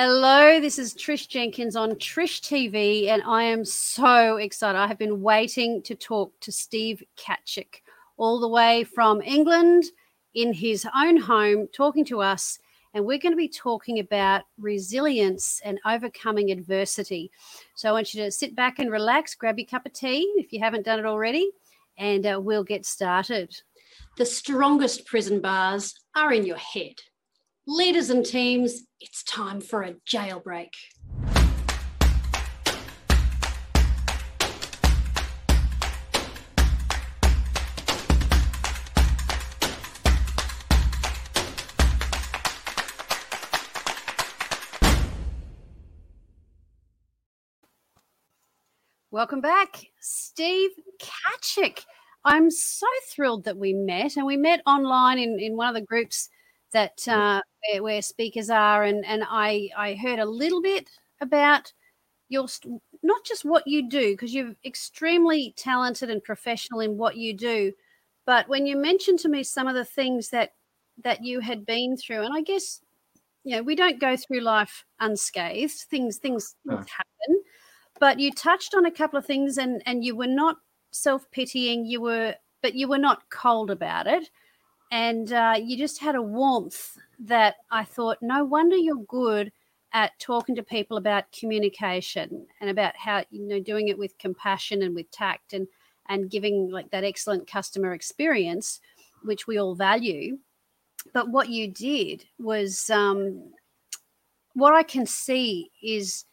Hello, this is Trish Jenkins on Trish TV, and I am so excited. I have been waiting to talk to Steve Catchick all the way from England in his own home, talking to us. And we're going to be talking about resilience and overcoming adversity. So I want you to sit back and relax, grab your cup of tea if you haven't done it already, and uh, we'll get started. The strongest prison bars are in your head. Leaders and teams, it's time for a jailbreak. Welcome back, Steve Catchick. I'm so thrilled that we met, and we met online in, in one of the groups that uh, where, where, speakers are, and and I I heard a little bit about your st- not just what you do because you're extremely talented and professional in what you do, but when you mentioned to me some of the things that that you had been through, and I guess you know we don't go through life unscathed. Things things, no. things happen, but you touched on a couple of things, and and you were not self pitying. You were but you were not cold about it and uh, you just had a warmth that I thought, no wonder you're good at talking to people about communication and about how you know doing it with compassion and with tact and and giving like that excellent customer experience, which we all value. But what you did was um, what I can see is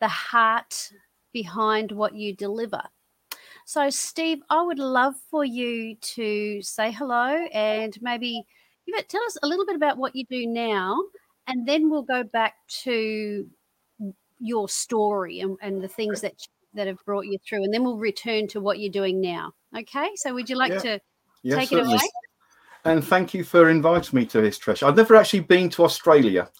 the heart behind what you deliver. So, Steve, I would love for you to say hello and maybe tell us a little bit about what you do now, and then we'll go back to your story and, and the things that that have brought you through, and then we'll return to what you're doing now. Okay, so would you like yeah. to take certainly. it away? And thank you for inviting me to this, Trish. I've never actually been to Australia.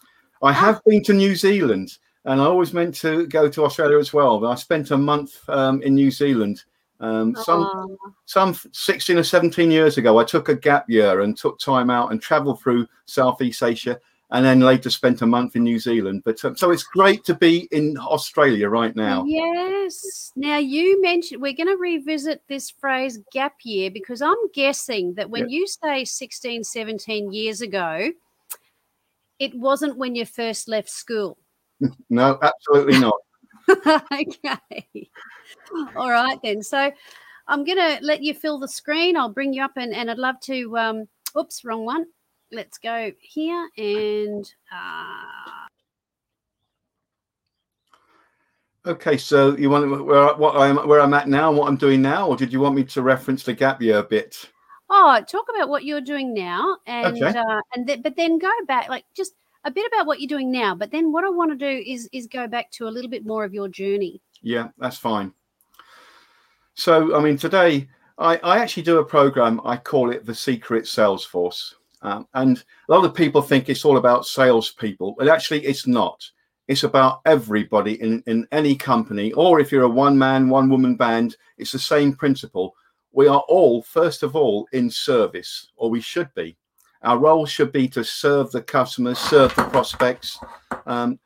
I ah. have been to New Zealand, and I always meant to go to Australia as well. But I spent a month um, in New Zealand um, some some 16 or 17 years ago, I took a gap year and took time out and traveled through Southeast Asia, and then later spent a month in New Zealand. But um, so it's great to be in Australia right now. Yes. Now you mentioned we're going to revisit this phrase gap year because I'm guessing that when you say 16, 17 years ago, it wasn't when you first left school. no, absolutely not. okay. All right then. So I'm going to let you fill the screen. I'll bring you up and, and I'd love to. Um, oops, wrong one. Let's go here and. Uh, Okay, so you want where what I'm where I'm at now and what I'm doing now, or did you want me to reference the gap year a bit? Oh, talk about what you're doing now, and okay. uh, and th- but then go back, like just a bit about what you're doing now. But then what I want to do is is go back to a little bit more of your journey. Yeah, that's fine. So, I mean, today I, I actually do a program. I call it the Secret Sales Force. Um, and a lot of people think it's all about salespeople, but actually, it's not. It's about everybody in, in any company, or if you're a one man, one woman band, it's the same principle. We are all, first of all, in service, or we should be. Our role should be to serve the customers, serve the prospects, um,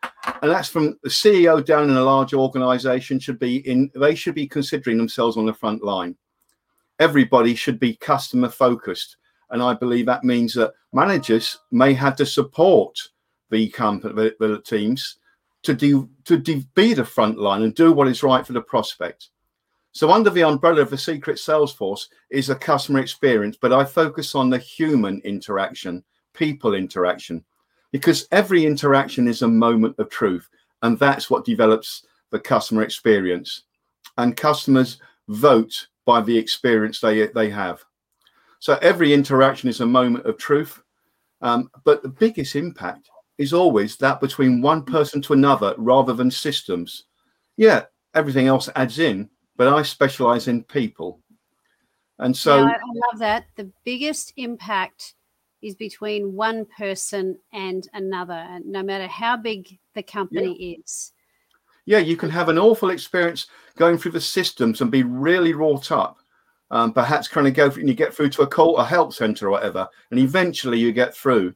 and that's from the CEO down in a large organization should be in. They should be considering themselves on the front line. Everybody should be customer focused, and I believe that means that managers may have to support the company, the, the teams, to do to do, be the front line and do what is right for the prospect. So, under the umbrella of the secret sales force is a customer experience, but I focus on the human interaction, people interaction, because every interaction is a moment of truth. And that's what develops the customer experience. And customers vote by the experience they, they have. So, every interaction is a moment of truth. Um, but the biggest impact is always that between one person to another rather than systems. Yeah, everything else adds in, but I specialize in people. And so yeah, I love that. The biggest impact is between one person and another, no matter how big the company yeah. is. Yeah, you can have an awful experience going through the systems and be really wrought up. Um, perhaps kind of go and you get through to a call, a help center or whatever, and eventually you get through.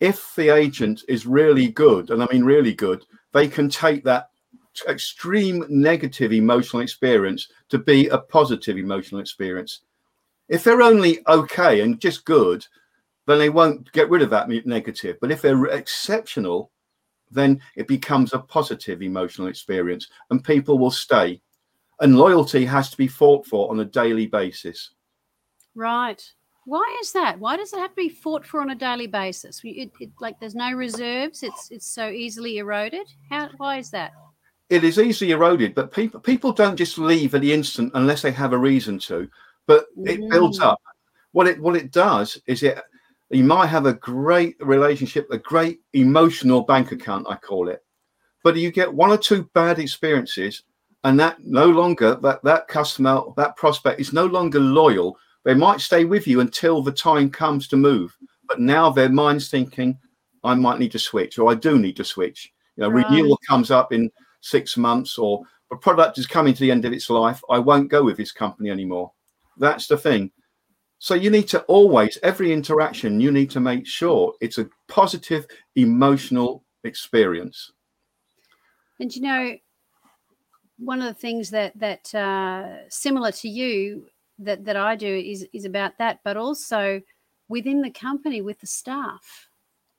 if the agent is really good, and I mean really good, they can take that extreme negative emotional experience to be a positive emotional experience. If they're only okay and just good, then they won't get rid of that negative. But if they're exceptional, then it becomes a positive emotional experience and people will stay. And loyalty has to be fought for on a daily basis. Right. Why is that? Why does it have to be fought for on a daily basis? It, it, like there's no reserves. It's it's so easily eroded. How? Why is that? It is easily eroded, but people people don't just leave at the instant unless they have a reason to. But it mm. builds up. What it what it does is it you might have a great relationship, a great emotional bank account, I call it. But you get one or two bad experiences, and that no longer that that customer, that prospect is no longer loyal they might stay with you until the time comes to move, but now their mind's thinking, I might need to switch, or I do need to switch. You know, right. renewal comes up in six months, or a product is coming to the end of its life. I won't go with this company anymore. That's the thing. So you need to always, every interaction, you need to make sure it's a positive emotional experience. And you know, one of the things that that uh, similar to you that that I do is is about that, but also within the company with the staff.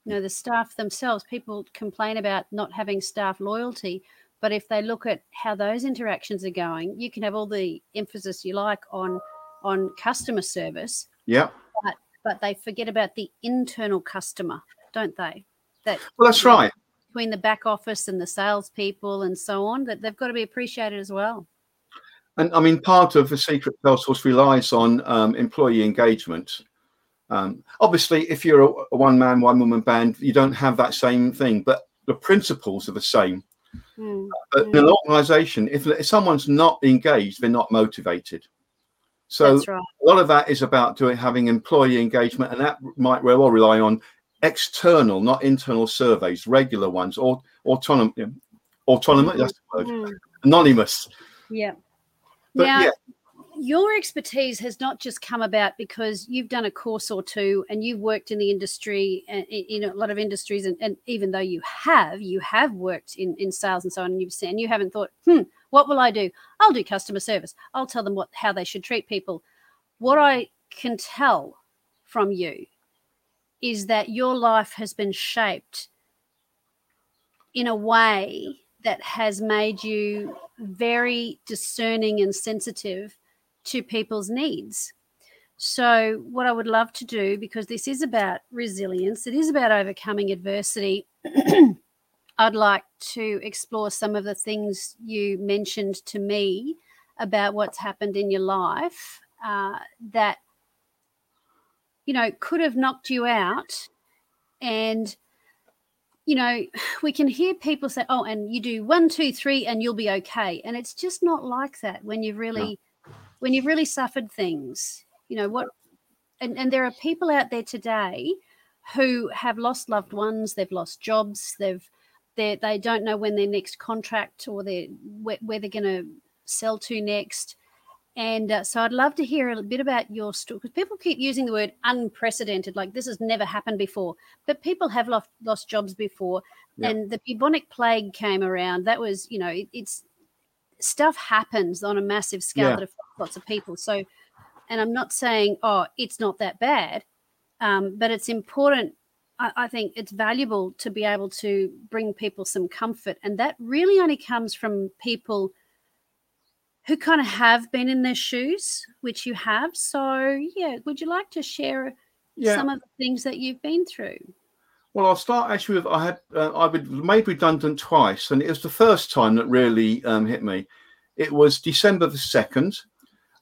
You know, the staff themselves. People complain about not having staff loyalty, but if they look at how those interactions are going, you can have all the emphasis you like on on customer service. Yeah. But but they forget about the internal customer, don't they? That well, that's right. Between the back office and the salespeople and so on, that they've got to be appreciated as well. And I mean, part of the secret Salesforce relies on um, employee engagement. Um, obviously, if you're a, a one man, one woman band, you don't have that same thing, but the principles are the same. Mm. But in an organization, if, if, someone's not engaged, they're not motivated. So right. a lot of that is about doing having employee engagement, and that might well rely on external, not internal surveys, regular ones, or autonomous, autonomous, that's the word, mm. anonymous. Yeah. But now, yeah. Your expertise has not just come about because you've done a course or two and you've worked in the industry, uh, in a lot of industries, and, and even though you have, you have worked in, in sales and so on, and you've seen, you haven't thought, hmm, what will I do? I'll do customer service. I'll tell them what how they should treat people. What I can tell from you is that your life has been shaped in a way that has made you very discerning and sensitive to people's needs. So, what I would love to do, because this is about resilience, it is about overcoming adversity. I'd like to explore some of the things you mentioned to me about what's happened in your life uh, that, you know, could have knocked you out and you know, we can hear people say, oh, and you do one, two, three, and you'll be okay. And it's just not like that when you've really, no. When you've really suffered things, you know, what, and, and there are people out there today who have lost loved ones, they've lost jobs, they've, they they don't know when their next contract or their, where, where they're going to sell to next. And uh, so I'd love to hear a bit about your story because people keep using the word unprecedented, like this has never happened before. But people have lost, lost jobs before. Yep. And the bubonic plague came around. That was, you know, it, it's stuff happens on a massive scale yeah. that affects lots of people. So, and I'm not saying, oh, it's not that bad, um, but it's important. I, I think it's valuable to be able to bring people some comfort. And that really only comes from people – who kind of have been in their shoes, which you have. So, yeah, would you like to share yeah. some of the things that you've been through? Well, I'll start actually with I had uh, I was made redundant twice, and it was the first time that really um, hit me. It was December the second.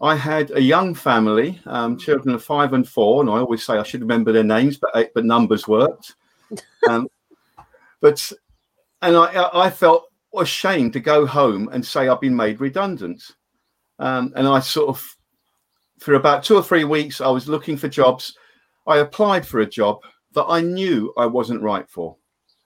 I had a young family, um, children of five and four, and I always say I should remember their names, but uh, but numbers worked. Um, but and I I felt ashamed to go home and say I've been made redundant. Um, and I sort of, for about two or three weeks, I was looking for jobs. I applied for a job that I knew I wasn't right for.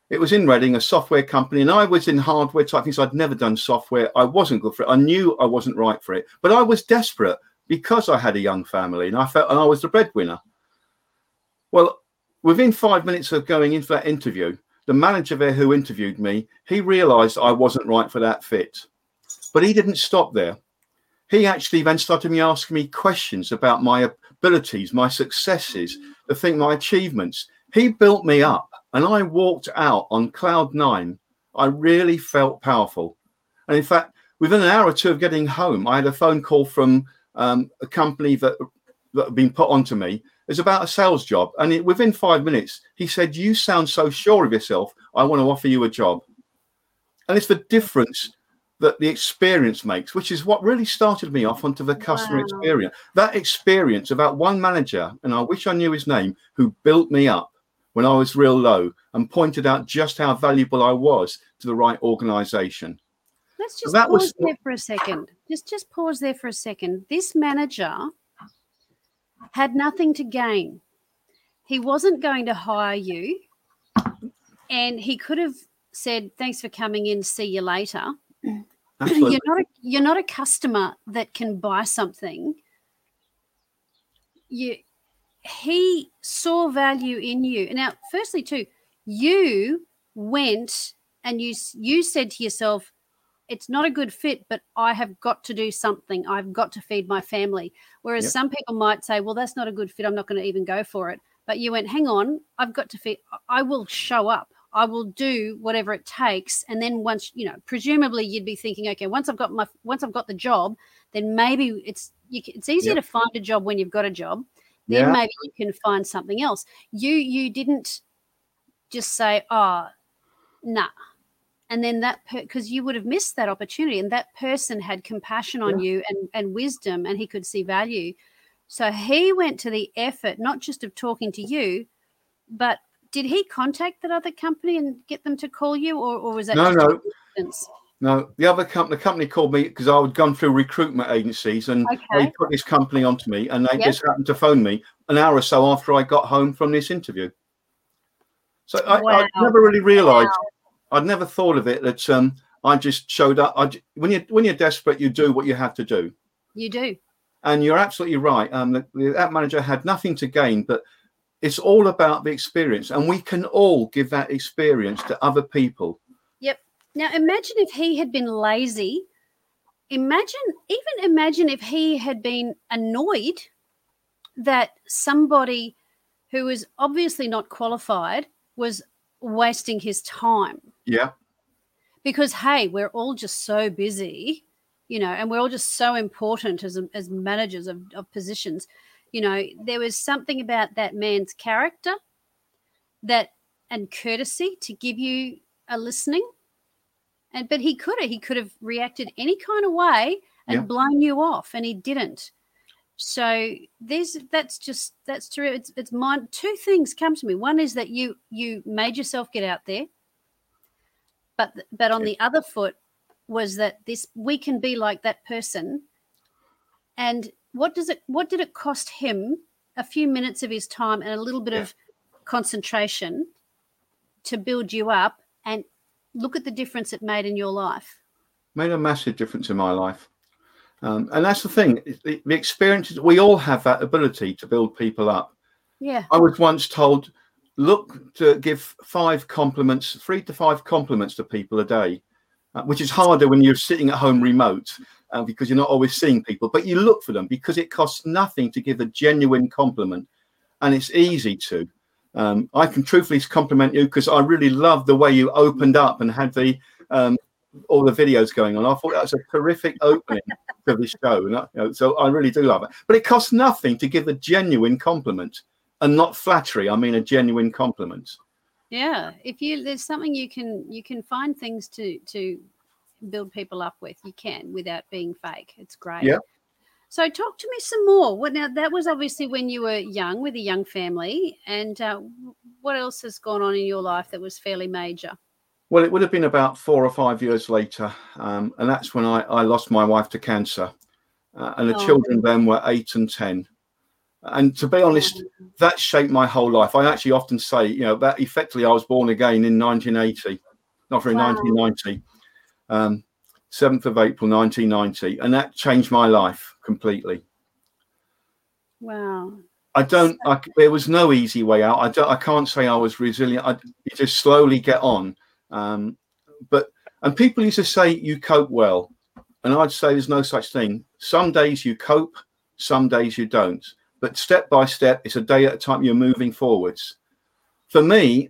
It was in Reading, a software company, and I was in hardware type things. I'd never done software. I wasn't good for it. I knew I wasn't right for it, but I was desperate because I had a young family and I felt, and I was the breadwinner. Well, within five minutes of going into that interview, the manager there who interviewed me, he realized I wasn't right for that fit. But he didn't stop there. He actually then started me asking me questions about my abilities, my successes, the thing, my achievements. He built me up and I walked out on cloud nine. I really felt powerful. And in fact, within an hour or two of getting home, I had a phone call from um, a company that, that had been put onto me it's about a sales job. And it, within five minutes, he said, You sound so sure of yourself. I want to offer you a job. And it's the difference that the experience makes, which is what really started me off onto the customer wow. experience. That experience about one manager, and I wish I knew his name, who built me up when I was real low and pointed out just how valuable I was to the right organization. Let's just so pause was, there for a second. Just just pause there for a second. This manager had nothing to gain. He wasn't going to hire you, and he could have said, "Thanks for coming in. See you later." Absolutely. You're not a, you're not a customer that can buy something. You he saw value in you. Now, firstly, too, you went and you you said to yourself, it's not a good fit, but I have got to do something. I've got to feed my family. Whereas yep. some people might say, well, that's not a good fit. I'm not going to even go for it. But you went, hang on, I've got to feed. I will show up. I will do whatever it takes. And then once, you know, presumably you'd be thinking, okay, once I've got my, once I've got the job, then maybe it's, you, it's easier yep. to find a job when you've got a job. Then yeah. maybe you can find something else. You, you didn't just say, oh, nah, and then that because you would have missed that opportunity and that person had compassion on yeah. you and, and wisdom and he could see value so he went to the effort not just of talking to you but did he contact that other company and get them to call you or, or was that no no no the other company the company called me because i had gone through recruitment agencies and okay. they put this company onto me and they yep. just happened to phone me an hour or so after i got home from this interview so I, wow. I never really realized wow I'd never thought of it that um, I just showed up. I, when you when you're desperate, you do what you have to do. You do. And you're absolutely right. Um, the, the, that manager had nothing to gain, but it's all about the experience, and we can all give that experience to other people. Yep. Now imagine if he had been lazy. Imagine, even imagine if he had been annoyed that somebody who was obviously not qualified was wasting his time. Yeah. Because hey, we're all just so busy, you know, and we're all just so important as as managers of, of positions. You know, there was something about that man's character that and courtesy to give you a listening. And but he could have he could have reacted any kind of way and yeah. blown you off, and he didn't. So there's that's just that's true. It's it's mine. Two things come to me. One is that you you made yourself get out there, but but on the other foot was that this we can be like that person. And what does it what did it cost him? A few minutes of his time and a little bit yeah. of concentration to build you up and look at the difference it made in your life. Made a massive difference in my life. Um, and that's the thing the, the experiences, we all have that ability to build people up. Yeah. I was once told, look to give five compliments, three to five compliments to people a day, uh, which is harder when you're sitting at home remote uh, because you're not always seeing people, but you look for them because it costs nothing to give a genuine compliment and it's easy to. Um, I can truthfully compliment you because I really love the way you opened up and had the um, all the videos going on. I thought that was a terrific opening to the show. And I, you know, so I really do love it. But it costs nothing to give a genuine compliment and not flattery. I mean a genuine compliment. Yeah. If you there's something you can you can find things to to build people up with. You can without being fake. It's great. Yeah. So talk to me some more. Well, now that was obviously when you were young with a young family, and uh, what else has gone on in your life that was fairly major? Well, it would have been about four or five years later, um, and that's when I, I, lost my wife to cancer, uh, and the oh. children then were eight and ten. And to be honest, that shaped my whole life. I actually often say, you know, that effectively I was born again in 1980, not for wow. 1990, um, 7th of April 1990, and that changed my life completely. Wow. I don't. I, there was no easy way out. I don't. I can't say I was resilient. I you just slowly get on. Um, but and people used to say you cope well, and I'd say there's no such thing. Some days you cope, some days you don't. But step by step, it's a day at a time. You're moving forwards. For me,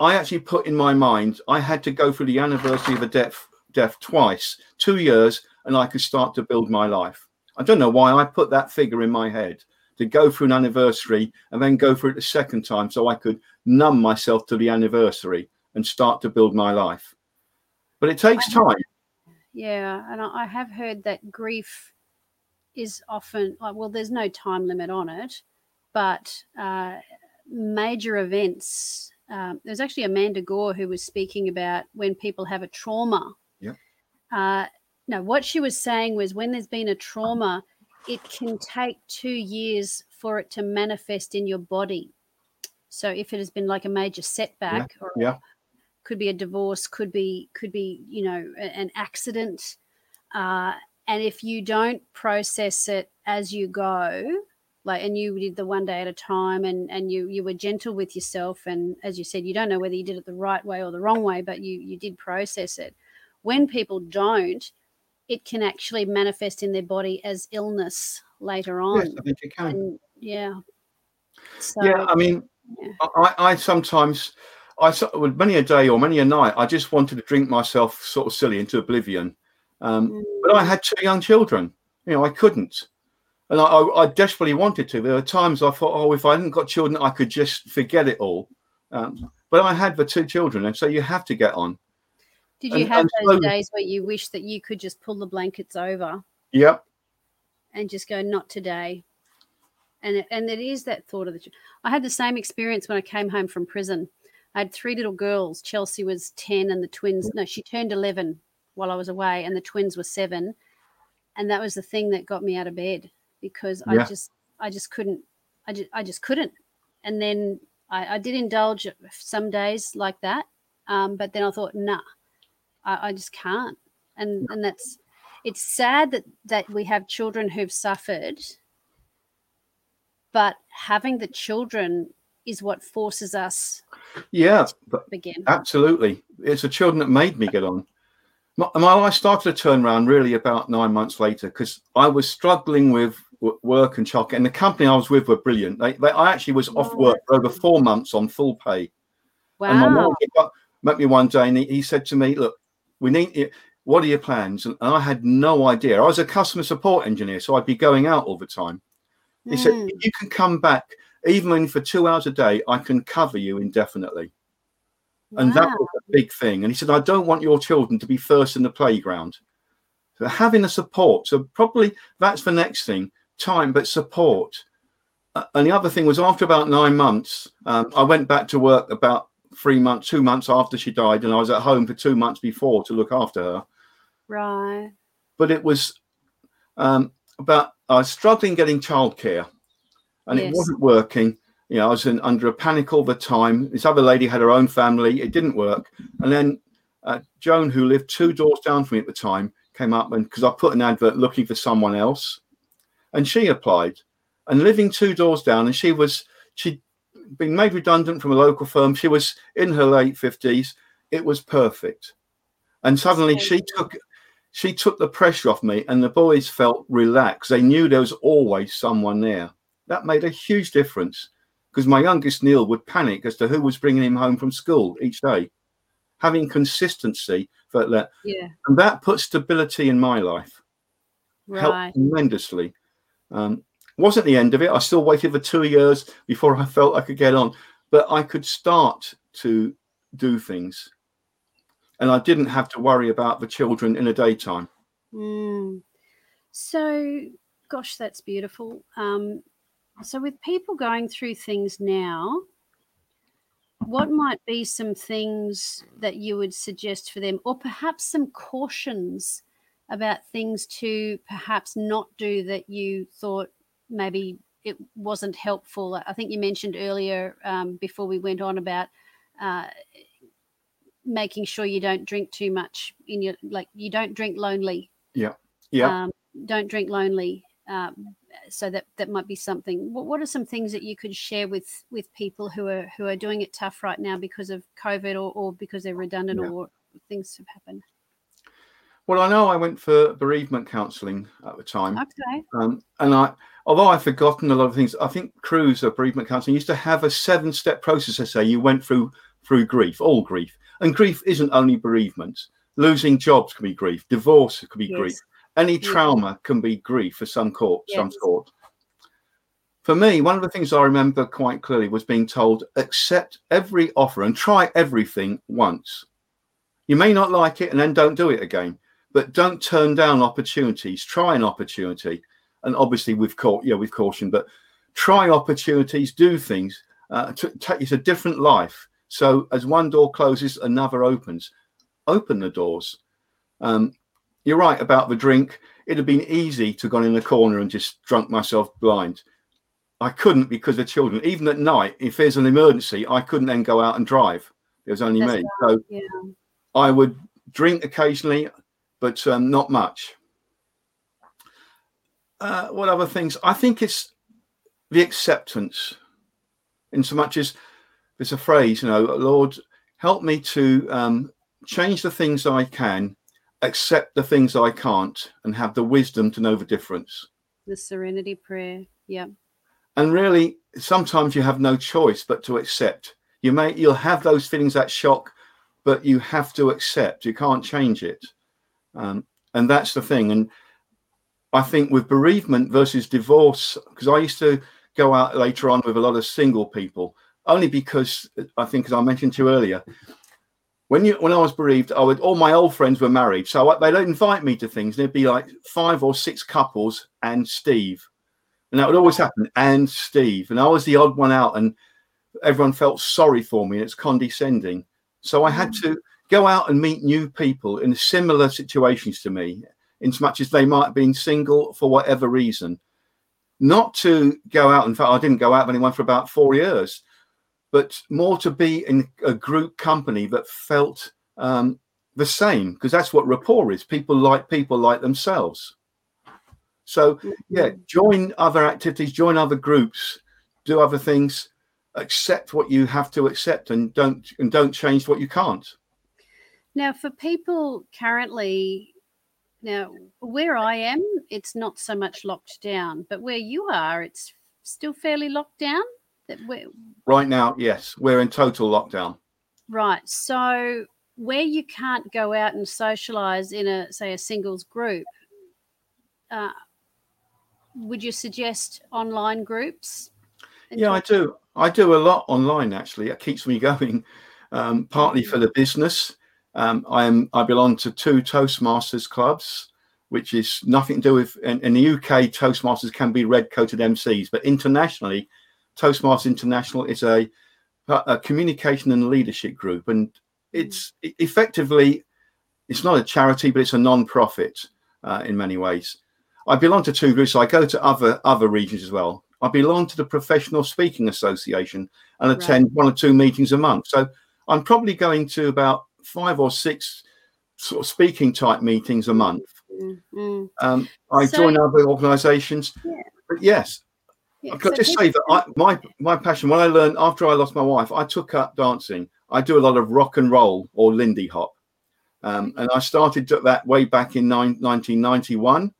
I actually put in my mind I had to go through the anniversary of a death death twice, two years, and I could start to build my life. I don't know why I put that figure in my head to go through an anniversary and then go through it the second time so I could numb myself to the anniversary and start to build my life. But it takes time. Yeah, and I have heard that grief is often like well, there's no time limit on it, but uh, major events. Um, there's actually Amanda Gore who was speaking about when people have a trauma. Uh, no, what she was saying was when there's been a trauma, it can take two years for it to manifest in your body. So if it has been like a major setback, yeah. or yeah. could be a divorce, could be could be you know an accident, uh, and if you don't process it as you go, like and you did the one day at a time, and and you you were gentle with yourself, and as you said, you don't know whether you did it the right way or the wrong way, but you you did process it. When people don't, it can actually manifest in their body as illness later on. Yes, I think it can. And, yeah. So, yeah, I mean, yeah. I, I sometimes, I with many a day or many a night, I just wanted to drink myself sort of silly into oblivion. Um, Mm. But I had two young children. You know, I couldn't, and I, I, I desperately wanted to. There were times I thought, oh, if I hadn't got children, I could just forget it all. Um, but I had the two children, and so you have to get on. Did you and- have and those slowly- days where you wish that you could just pull the blankets over Yep. and just go, not today? And it, and it is that thought of the. I had the same experience when I came home from prison. I had three little girls. Chelsea was ten, and the twins. No, she turned eleven while I was away, and the twins were seven. And that was the thing that got me out of bed because I just I just couldn't. I just I just couldn't. And then I, I did indulge some days like that, um, but then I thought, nah, I, I just can't. And and that's it's sad that that we have children who've suffered, but having the children is what forces us Yeah. But begin. Absolutely. It's the children that made me get on. My, my life started to turn around really about nine months later because I was struggling with work and childcare. And the company I was with were brilliant. They, they, I actually was off work for over four months on full pay. And my Wow. mum met me one day and he, he said to me, Look, we need you. What are your plans? And I had no idea. I was a customer support engineer, so I'd be going out all the time. He said, Mm. if you can come back even for two hours a day, I can cover you indefinitely. And that was a big thing. And he said, I don't want your children to be first in the playground. So having the support. So probably that's the next thing time, but support. Uh, and the other thing was after about nine months, um, I went back to work about three months, two months after she died. And I was at home for two months before to look after her. Right. But it was um, about, I was struggling getting childcare and it wasn't working. You know, I was in, under a panic all the time. This other lady had her own family. It didn't work. And then uh, Joan, who lived two doors down from me at the time, came up and because I put an advert looking for someone else, and she applied. And living two doors down, and she was she'd been made redundant from a local firm. She was in her late fifties. It was perfect. And suddenly she took she took the pressure off me, and the boys felt relaxed. They knew there was always someone there. That made a huge difference because my youngest Neil would panic as to who was bringing him home from school each day. Having consistency for that, Yeah. and that put stability in my life, helped tremendously. Um, wasn't the end of it. I still waited for two years before I felt I could get on, but I could start to do things, and I didn't have to worry about the children in the daytime. Mm. So, gosh, that's beautiful. Um, so, with people going through things now, what might be some things that you would suggest for them, or perhaps some cautions about things to perhaps not do that you thought maybe it wasn't helpful? I think you mentioned earlier um, before we went on about uh, making sure you don't drink too much in your like you don't drink lonely Yeah, um, don't drink lonely Um, so that that might be something. What, what are some things that you could share with with people who are who are doing it tough right now because of COVID or, or because they're redundant yeah. or things have happened? Well, I know I went for bereavement counselling at the time. Okay. Um, and I, although I've forgotten a lot of things, I think Cruse of bereavement counselling used to have a seven-step process. I say you went through through grief, all grief, and grief isn't only bereavement. Losing jobs can be grief. Divorce can be yes. grief. Any trauma can be grief for some court, yes. some sort. For me, one of the things I remember quite clearly was being told accept every offer and try everything once. You may not like it and then don't do it again but don't turn down opportunities. Try an opportunity, and obviously we've caught yeah we've cautioned, but try opportunities, do things. Uh, to, to, it's a different life. So as one door closes, another opens. Open the doors. Um, you're right about the drink. It'd have been easy to go in the corner and just drunk myself blind. I couldn't because of children. Even at night, if there's an emergency, I couldn't then go out and drive. It was only That's me. Right. So yeah. I would drink occasionally but um, not much. Uh, what other things? I think it's the acceptance, in so much as there's a phrase, you know, Lord, help me to um, change the things I can, accept the things I can't, and have the wisdom to know the difference. The serenity prayer, yeah. And really, sometimes you have no choice but to accept. You may you'll have those feelings, that shock, but you have to accept. You can't change it. Um, and that's the thing. And I think with bereavement versus divorce, because I used to go out later on with a lot of single people, only because I think, as I mentioned to you earlier, when you when I was bereaved, I would all my old friends were married, so they'd invite me to things. There'd be like five or six couples and Steve, and that would always happen. And Steve, and I was the odd one out, and everyone felt sorry for me, and it's condescending. So I had mm. to go out and meet new people in similar situations to me, in as much as they might have been single for whatever reason. Not to go out, in fact, I didn't go out with anyone for about four years, but more to be in a group company that felt um, the same, because that's what rapport is. People like people like themselves. So, yeah, mm-hmm. join other activities, join other groups, do other things, accept what you have to accept, and don't and don't change what you can't. Now, for people currently, now where I am, it's not so much locked down, but where you are, it's still fairly locked down. That right now, yes, we're in total lockdown. Right. So where you can't go out and socialize in a say a singles group, uh, would you suggest online groups? Yeah, I do. I do a lot online actually. It keeps me going. Um, partly for the business, um, I am I belong to two Toastmasters clubs, which is nothing to do with in, in the UK. Toastmasters can be red coated MCs, but internationally, Toastmasters International is a, a communication and leadership group, and it's effectively it's not a charity, but it's a non-profit uh, in many ways. I belong to two groups. So I go to other other regions as well. I belong to the Professional Speaking Association and attend right. one or two meetings a month. So I'm probably going to about five or six sort of speaking type meetings a month. Mm-hmm. Um, I so, join other organisations, yeah. but yes, yeah, I've got so to say that I, my my passion when I learned after I lost my wife, I took up dancing. I do a lot of rock and roll or Lindy Hop, um, and I started that way back in nine, 1991.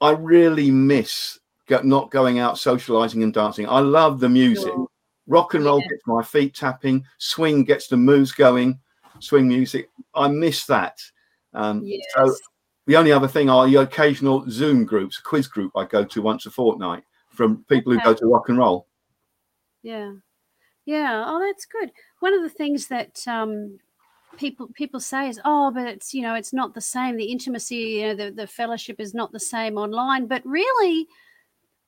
I really miss not going out socializing and dancing. I love the music. Sure. Rock and roll yeah. gets my feet tapping, swing gets the moves going swing music. I miss that. Um, yes. So the only other thing are the occasional Zoom groups, quiz group I go to once a fortnight from people who go to rock and roll. Yeah, yeah. Oh, that's good. One of the things that um, people people say is, oh, but it's you know it's not the same. The intimacy, you know, the the fellowship is not the same online. But really,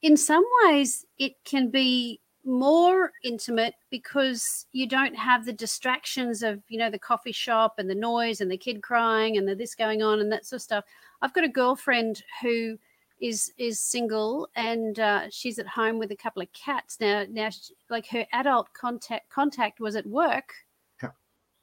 in some ways, it can be more intimate because you don't have the distractions of you know the coffee shop and the noise and the kid crying and the this going on and that sort of stuff i've got a girlfriend who is is single and uh, she's at home with a couple of cats now now she, like her adult contact contact was at work yeah.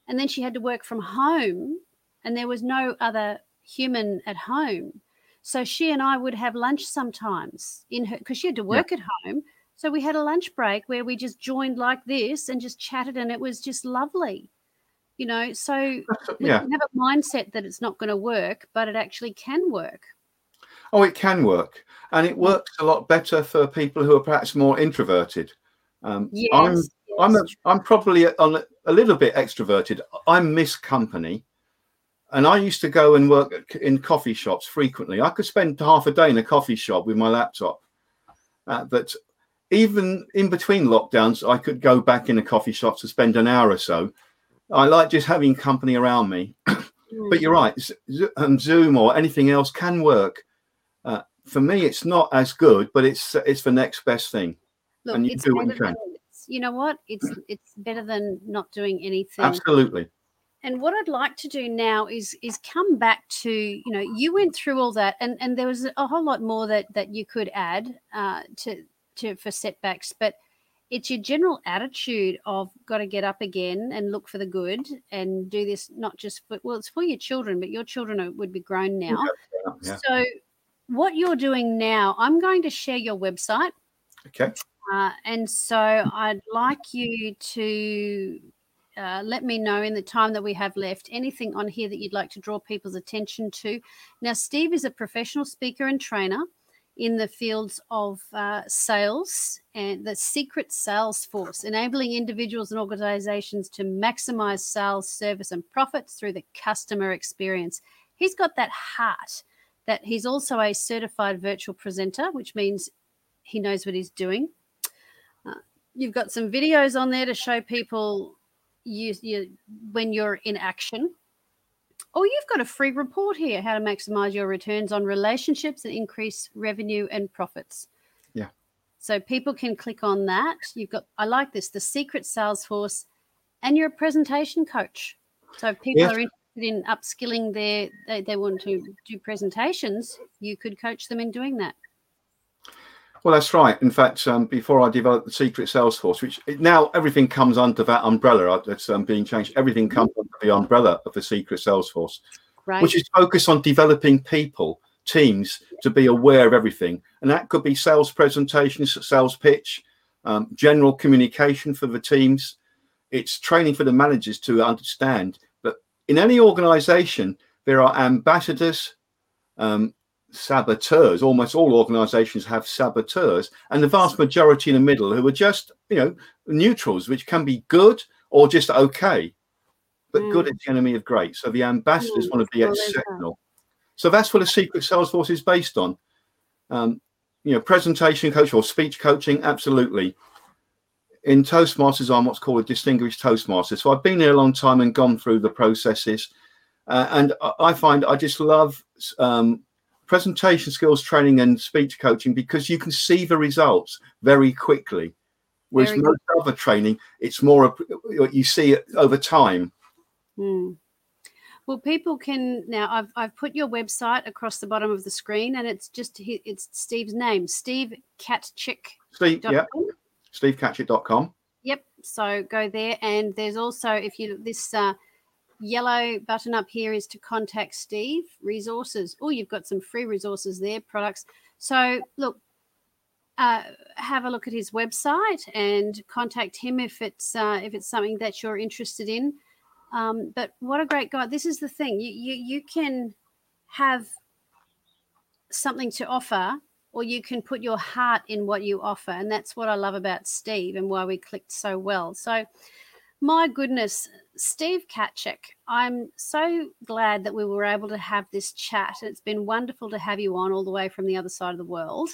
and then she had to work from home and there was no other human at home So she and I would have lunch sometimes in her because she had to work yeah. at home. So we had a lunch break where we just joined like this and just chatted, and it was just lovely. You know, so yeah. have a mindset that it's not going to work, but it actually can work. Oh, it can work, and it works a lot better for people who are perhaps more introverted. Um, yes, I'm yes. I'm a, I'm probably a, a little bit extroverted. I miss company, and I used to go and work in coffee shops frequently. I could spend half a day in a coffee shop with my laptop. Uh, but even in between lockdowns, I could go back in a coffee shop to spend an hour or so. I like just having company around me. but you're right, um, Zoom or anything else can work. Uh, for me, it's not as good, but it's it's the next best thing. Look, and you do what you can. Than, you know what? It's it's better than not doing anything. Absolutely. And what I'd like to do now is is come back to you know you went through all that and and there was a whole lot more that that you could add uh, to to for setbacks, but it's your general attitude of got to get up again and look for the good and do this not just for well it's for your children but your children are, would be grown now yeah, yeah. so what you're doing now i'm going to share your website okay uh, and so i'd like you to uh, let me know in the time that we have left anything on here that you'd like to draw people's attention to. Now, Steve is a professional speaker and trainer in the fields of uh, sales and the secret sales force, enabling individuals and organizations to maximize sales, service, and profits through the customer experience. He's got that heart that he's also a certified virtual presenter, which means he knows what he's doing. Uh, you've got some videos on there to show people you, you when you're in action. Oh, you've got a free report here: how to maximize your returns on relationships and increase revenue and profits. Yeah. So people can click on that. You've got. I like this: the secret Salesforce, and you're a presentation coach. So if people yeah. are interested in upskilling their, they, they want to do presentations, you could coach them in doing that. Well, that's right. In fact, um, before I developed the Secret Salesforce, which now everything comes under that umbrella uh, that's um, being changed, everything comes mm-hmm. under the umbrella of the Secret Salesforce, right. which is focused on developing people, teams to be aware of everything. And that could be sales presentations, sales pitch, um, general communication for the teams. It's training for the managers to understand that in any organization, there are ambassadors, um, saboteurs. Almost all organizations have saboteurs, and the vast majority in the middle who are just, you know, neutrals, which can be good or just okay. But mm. good is the enemy of great. So the ambassadors mm. want to be exceptional. So that's what a secret sales force is based on. Um, you know, presentation coach or speech coaching, absolutely. In Toastmasters, I'm what's called a distinguished Toastmaster. So I've been here a long time and gone through the processes. Uh, and I find I just love um, presentation skills training and speech coaching because you can see the results very quickly. Whereas very most other training, it's more you see it over time. Hmm. Well, people can now. I've I've put your website across the bottom of the screen, and it's just it's Steve's name, Steve Catchick. Steve, yeah, SteveCatchick.com. Yep. So go there, and there's also if you this uh, yellow button up here is to contact Steve. Resources. Oh, you've got some free resources there, products. So look, uh, have a look at his website and contact him if it's uh, if it's something that you're interested in. Um, but what a great guy! This is the thing you you you can have something to offer, or you can put your heart in what you offer, and that's what I love about Steve and why we clicked so well. So my goodness, Steve Catchick, I'm so glad that we were able to have this chat. It's been wonderful to have you on all the way from the other side of the world.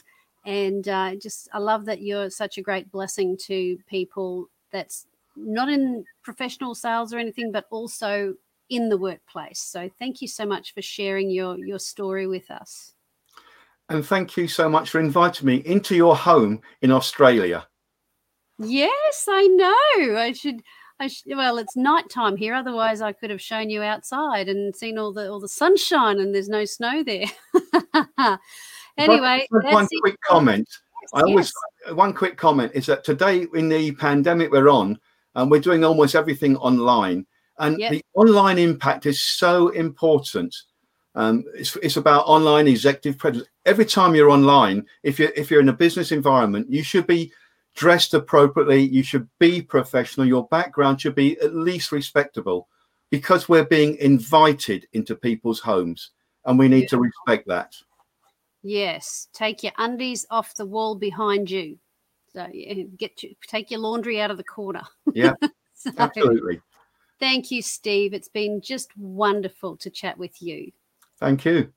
And uh, just, I love that you're such a great blessing to people that's not in professional sales or anything, but also in the workplace. So thank you so much for sharing your, your story with us. And thank you so much for inviting me into your home in Australia. Yes, I know. I should sh- well, it's nighttime here. Otherwise, I could have shown you outside and seen all the all the sunshine, and there's no snow there. anyway, one quick it. comment. Yes, I always yes. one quick comment is that today in the pandemic we're on, and we're doing almost everything online, and yep. the online impact is so important. Um, it's, it's about online executive presence. Every time you're online, if you're if you're in a business environment, you should be dressed appropriately. You should be professional. Your background should be at least respectable, because we're being invited into people's homes, and we need yeah. to respect that. Yes, take your undies off the wall behind you. So get you take your laundry out of the corner. Yeah, so, absolutely. Thank you, Steve. It's been just wonderful to chat with you. Thank you.